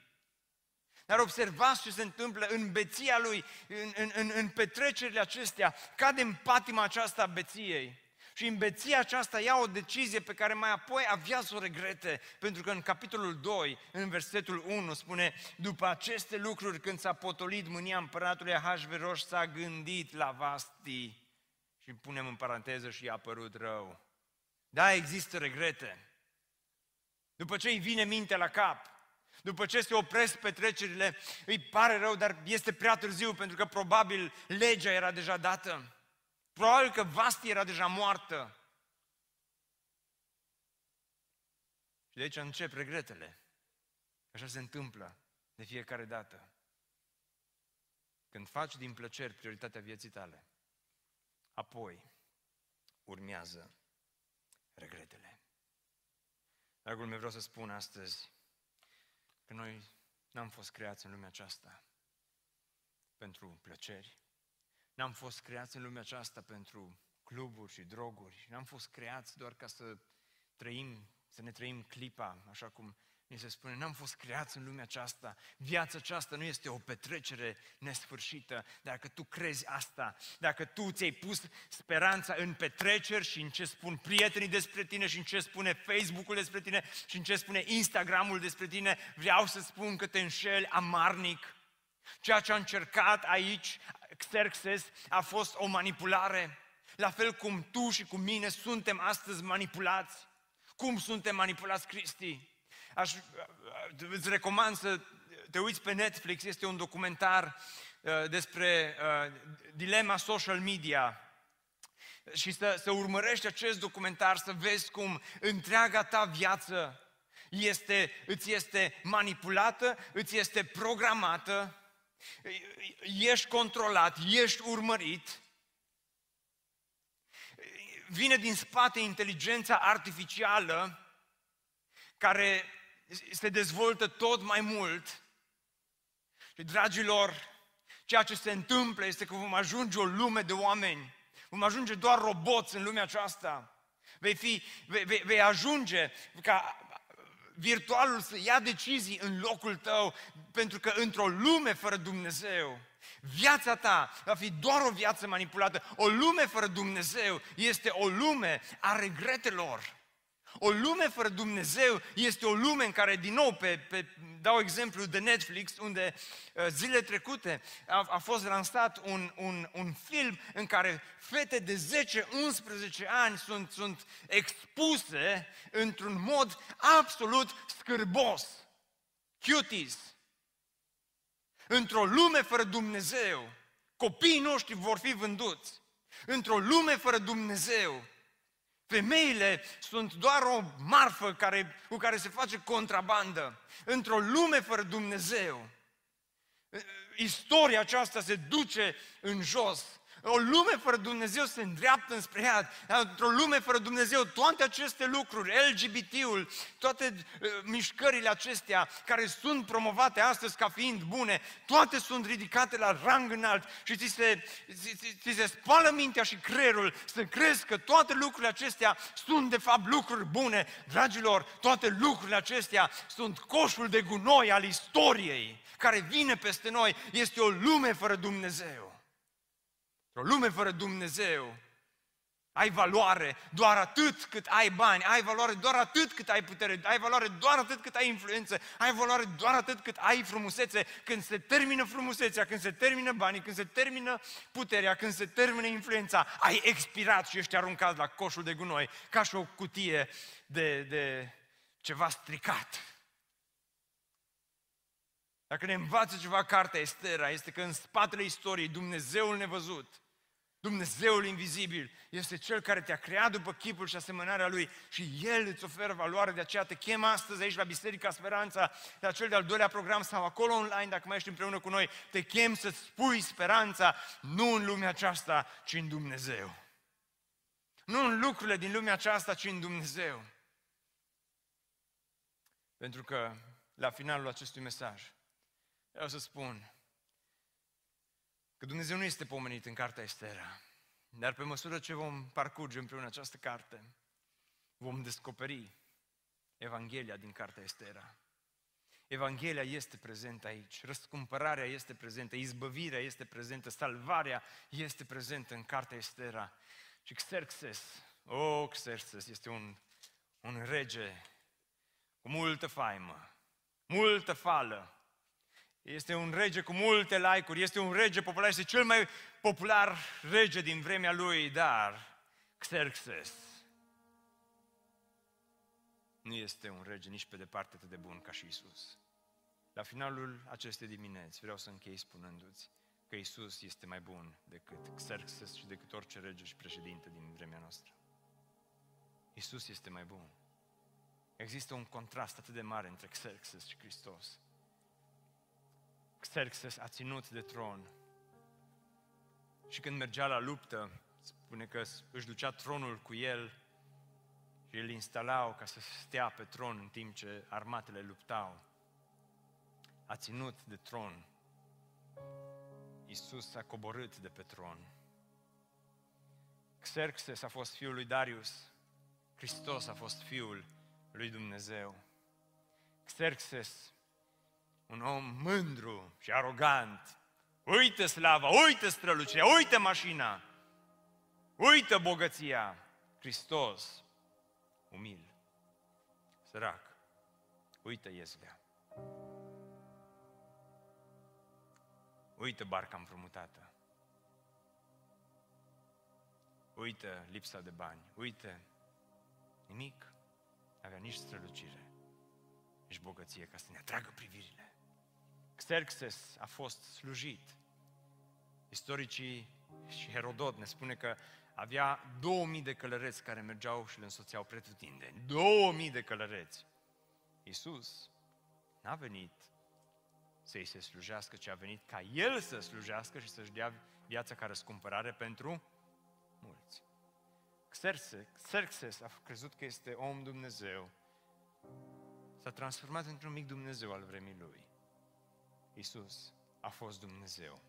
Dar observați ce se întâmplă în beția lui, în, în, în, în petrecerile acestea, cade în patima aceasta a beției. Și în beția aceasta ia o decizie pe care mai apoi avea să o regrete, pentru că în capitolul 2, în versetul 1, spune După aceste lucruri, când s-a potolit mânia împăratului Ahasveros, s-a gândit la Vasti și punem în paranteză și i-a apărut rău. Da, există regrete. După ce îi vine mintea la cap, după ce se opresc petrecerile, îi pare rău, dar este prea târziu, pentru că probabil legea era deja dată. Probabil că Vasti era deja moartă. Și de aici încep regretele. Așa se întâmplă de fiecare dată. Când faci din plăceri prioritatea vieții tale, apoi urmează regretele. Dragul meu, vreau să spun astăzi că noi n-am fost creați în lumea aceasta pentru plăceri, N-am fost creați în lumea aceasta pentru cluburi și droguri. N-am fost creați doar ca să trăim, să ne trăim clipa, așa cum Ni se spune, n-am fost creați în lumea aceasta. Viața aceasta nu este o petrecere nesfârșită. Dacă tu crezi asta, dacă tu ți-ai pus speranța în petreceri și în ce spun prietenii despre tine și în ce spune Facebook-ul despre tine și în ce spune Instagram-ul despre tine, vreau să spun că te înșeli amarnic. Ceea ce a încercat aici Xerxes a fost o manipulare. La fel cum tu și cu mine suntem astăzi manipulați. Cum suntem manipulați, Cristi? Aș, îți recomand să te uiți pe Netflix, este un documentar uh, despre uh, dilema social media și să, să urmărești acest documentar, să vezi cum întreaga ta viață este, îți este manipulată, îți este programată, ești controlat, ești urmărit, vine din spate inteligența artificială care se dezvoltă tot mai mult. Și, dragilor, ceea ce se întâmplă este că vom ajunge o lume de oameni. Vom ajunge doar roboți în lumea aceasta. Vei, fi, vei, vei, vei ajunge ca virtualul să ia decizii în locul tău, pentru că într-o lume fără Dumnezeu, viața ta va fi doar o viață manipulată. O lume fără Dumnezeu este o lume a regretelor. O lume fără Dumnezeu este o lume în care, din nou, pe, pe, dau exemplu de Netflix, unde uh, zile trecute a, a fost lansat un, un, un film în care fete de 10-11 ani sunt, sunt expuse într-un mod absolut scârbos. Cuties. Într-o lume fără Dumnezeu, copiii noștri vor fi vânduți. Într-o lume fără Dumnezeu, Femeile sunt doar o marfă care, cu care se face contrabandă. Într-o lume fără Dumnezeu, istoria aceasta se duce în jos o lume fără Dumnezeu se îndreaptă înspre ea. Într-o lume fără Dumnezeu, toate aceste lucruri, LGBT-ul, toate uh, mișcările acestea care sunt promovate astăzi ca fiind bune, toate sunt ridicate la rang înalt și ți se, ți, ți se spală mintea și creierul să crezi că toate lucrurile acestea sunt de fapt lucruri bune. Dragilor, toate lucrurile acestea sunt coșul de gunoi al istoriei care vine peste noi. Este o lume fără Dumnezeu. Într-o lume fără Dumnezeu, ai valoare doar atât cât ai bani, ai valoare doar atât cât ai putere, ai valoare doar atât cât ai influență, ai valoare doar atât cât ai frumusețe. Când se termină frumusețea, când se termină banii, când se termină puterea, când se termină influența, ai expirat și ești aruncat la coșul de gunoi, ca și o cutie de, de ceva stricat. Dacă ne învață ceva cartea Estera, este că în spatele istoriei Dumnezeul nevăzut, Dumnezeul invizibil este Cel care te-a creat după chipul și asemănarea Lui și El îți oferă valoare, de aceea te chem astăzi aici la Biserica Speranța, la cel de-al doilea program sau acolo online, dacă mai ești împreună cu noi, te chem să-ți spui speranța nu în lumea aceasta, ci în Dumnezeu. Nu în lucrurile din lumea aceasta, ci în Dumnezeu. Pentru că la finalul acestui mesaj vreau să spun că Dumnezeu nu este pomenit în cartea Estera. Dar pe măsură ce vom parcurge împreună această carte, vom descoperi Evanghelia din cartea Estera. Evanghelia este prezentă aici, răscumpărarea este prezentă, izbăvirea este prezentă, salvarea este prezentă în cartea Estera. Și Xerxes, o, oh, Xerxes este un, un rege cu multă faimă, multă fală, este un rege cu multe like-uri, este un rege popular, este cel mai popular rege din vremea lui, dar Xerxes nu este un rege nici pe departe atât de bun ca și Isus. La finalul acestei dimineți vreau să închei spunându-ți că Isus este mai bun decât Xerxes și decât orice rege și președinte din vremea noastră. Isus este mai bun. Există un contrast atât de mare între Xerxes și Hristos. Xerxes a ținut de tron. Și când mergea la luptă, spune că își ducea tronul cu el și îl instalau ca să stea pe tron în timp ce armatele luptau. A ținut de tron. Iisus a coborât de pe tron. Xerxes a fost fiul lui Darius. Hristos a fost fiul lui Dumnezeu. Xerxes, un om mândru și arogant, uită slava, uită strălucirea, uită mașina, uită bogăția. Hristos, umil, sărac, uită iesvea. Uită barca împrumutată. Uită lipsa de bani. Uită nimic. Avea nici strălucire, nici bogăție ca să ne atragă privirile. Xerxes a fost slujit. Istoricii și Herodot ne spune că avea 2000 de călăreți care mergeau și le însoțeau pretutindeni. 2000 de călăreți. Iisus n-a venit să-i se slujească, ci a venit ca El să slujească și să-și dea viața ca răscumpărare pentru mulți. Xerxes, Xerxes a crezut că este om Dumnezeu. S-a transformat într-un mic Dumnezeu al vremii lui. Iisus a fost Dumnezeu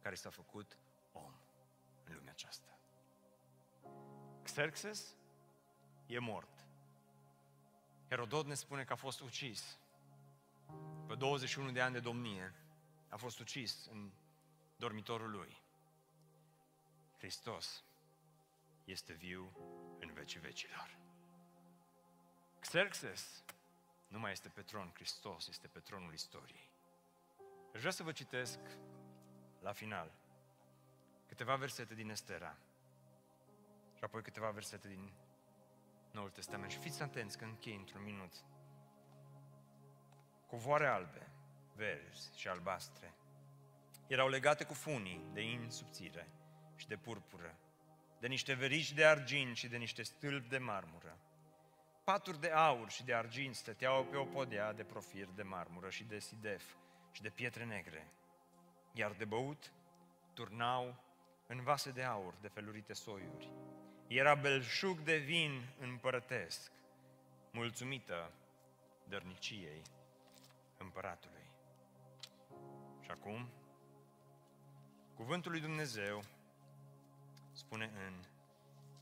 care s-a făcut om în lumea aceasta. Xerxes e mort. Herodot ne spune că a fost ucis. Pe 21 de ani de domnie a fost ucis în dormitorul lui. Hristos este viu în vecii vecilor. Xerxes nu mai este pe tron, Hristos este pe tronul istoriei. Aș vrea să vă citesc la final câteva versete din Estera și apoi câteva versete din Noul Testament. Și fiți atenți că închei într-un minut. Covoare albe, verzi și albastre erau legate cu funii de in subțire și de purpură, de niște verici de argint și de niște stâlpi de marmură. Paturi de aur și de argint stăteau pe o podea de profir de marmură și de sidef și de pietre negre, iar de băut turnau în vase de aur de felurite soiuri. Era belșug de vin împărătesc, mulțumită dărniciei împăratului. Și acum, cuvântul lui Dumnezeu spune în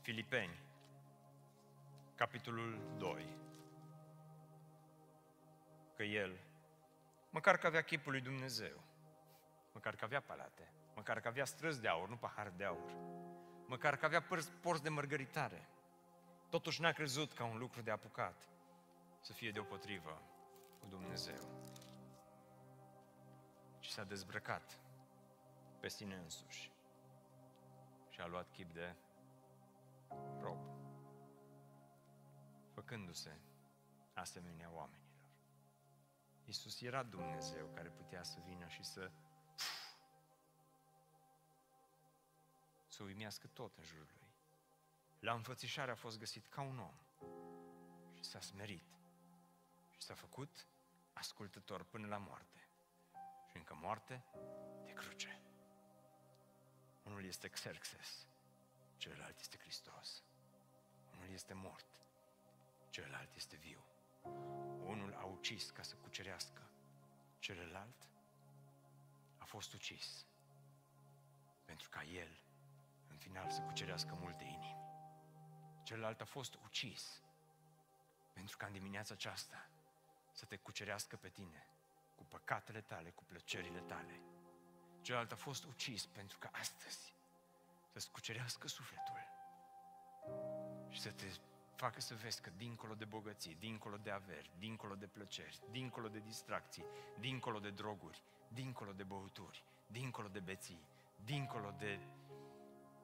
Filipeni, capitolul 2, că el, măcar că avea chipul lui Dumnezeu, măcar că avea palate, măcar că avea străzi de aur, nu pahar de aur, măcar că avea porți de mărgăritare, totuși n-a crezut ca un lucru de apucat să fie deopotrivă cu Dumnezeu. Și s-a dezbrăcat pe sine însuși și a luat chip de rob, făcându-se asemenea oamenilor. Iisus era Dumnezeu care putea să vină și să să uimească tot în jurul lui. La înfățișare a fost găsit ca un om și s-a smerit și s-a făcut ascultător până la moarte. Și încă moarte de cruce. Unul este Xerxes, celălalt este Hristos. Unul este mort, celălalt este viu. Unul a ucis ca să cucerească, celălalt a fost ucis pentru ca el, în final, să cucerească multe inimi. Celălalt a fost ucis pentru ca în dimineața aceasta să te cucerească pe tine cu păcatele tale, cu plăcerile tale. Celălalt a fost ucis pentru că astăzi să-ți cucerească sufletul și să te facă să vezi că dincolo de bogăție, dincolo de averi, dincolo de plăceri, dincolo de distracții, dincolo de droguri, dincolo de băuturi, dincolo de beții, dincolo de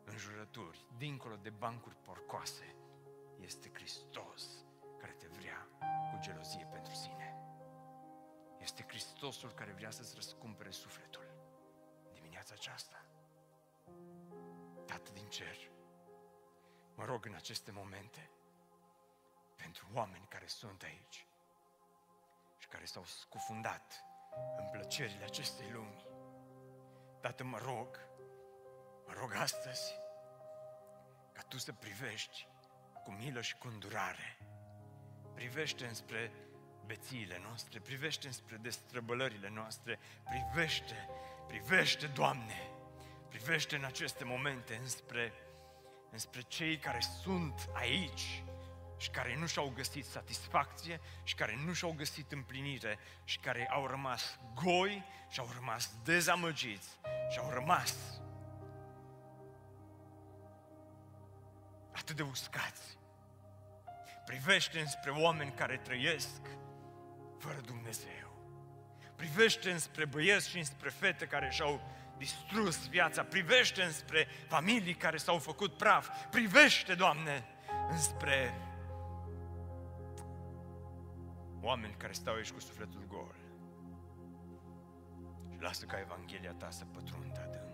înjurături, dincolo de bancuri porcoase, este Hristos care te vrea cu gelozie pentru sine. Este Hristosul care vrea să-ți răscumpere sufletul dimineața aceasta. Tată din cer, mă rog în aceste momente pentru oameni care sunt aici și care s-au scufundat în plăcerile acestei lumi. Tată, mă rog, mă rog astăzi ca Tu să privești cu milă și cu îndurare. Privește înspre bețiile noastre, privește înspre destrăbălările noastre, privește, privește, Doamne, privește în aceste momente înspre, înspre cei care sunt aici și care nu și-au găsit satisfacție și care nu și-au găsit împlinire și care au rămas goi și au rămas dezamăgiți și au rămas atât de uscați. Privește înspre oameni care trăiesc fără Dumnezeu. Privește înspre băieți și înspre fete care și-au distrus viața. Privește înspre familii care s-au făcut praf. Privește, Doamne, înspre oameni care stau aici cu sufletul gol. Și lasă ca Evanghelia ta să pătrundă adânc.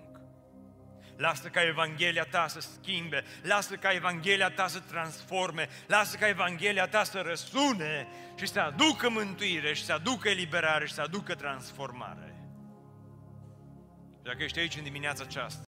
Lasă ca Evanghelia ta să schimbe, lasă ca Evanghelia ta să transforme, lasă ca Evanghelia ta să răsune și să aducă mântuire și să aducă eliberare și să aducă transformare. Dacă ești aici în dimineața aceasta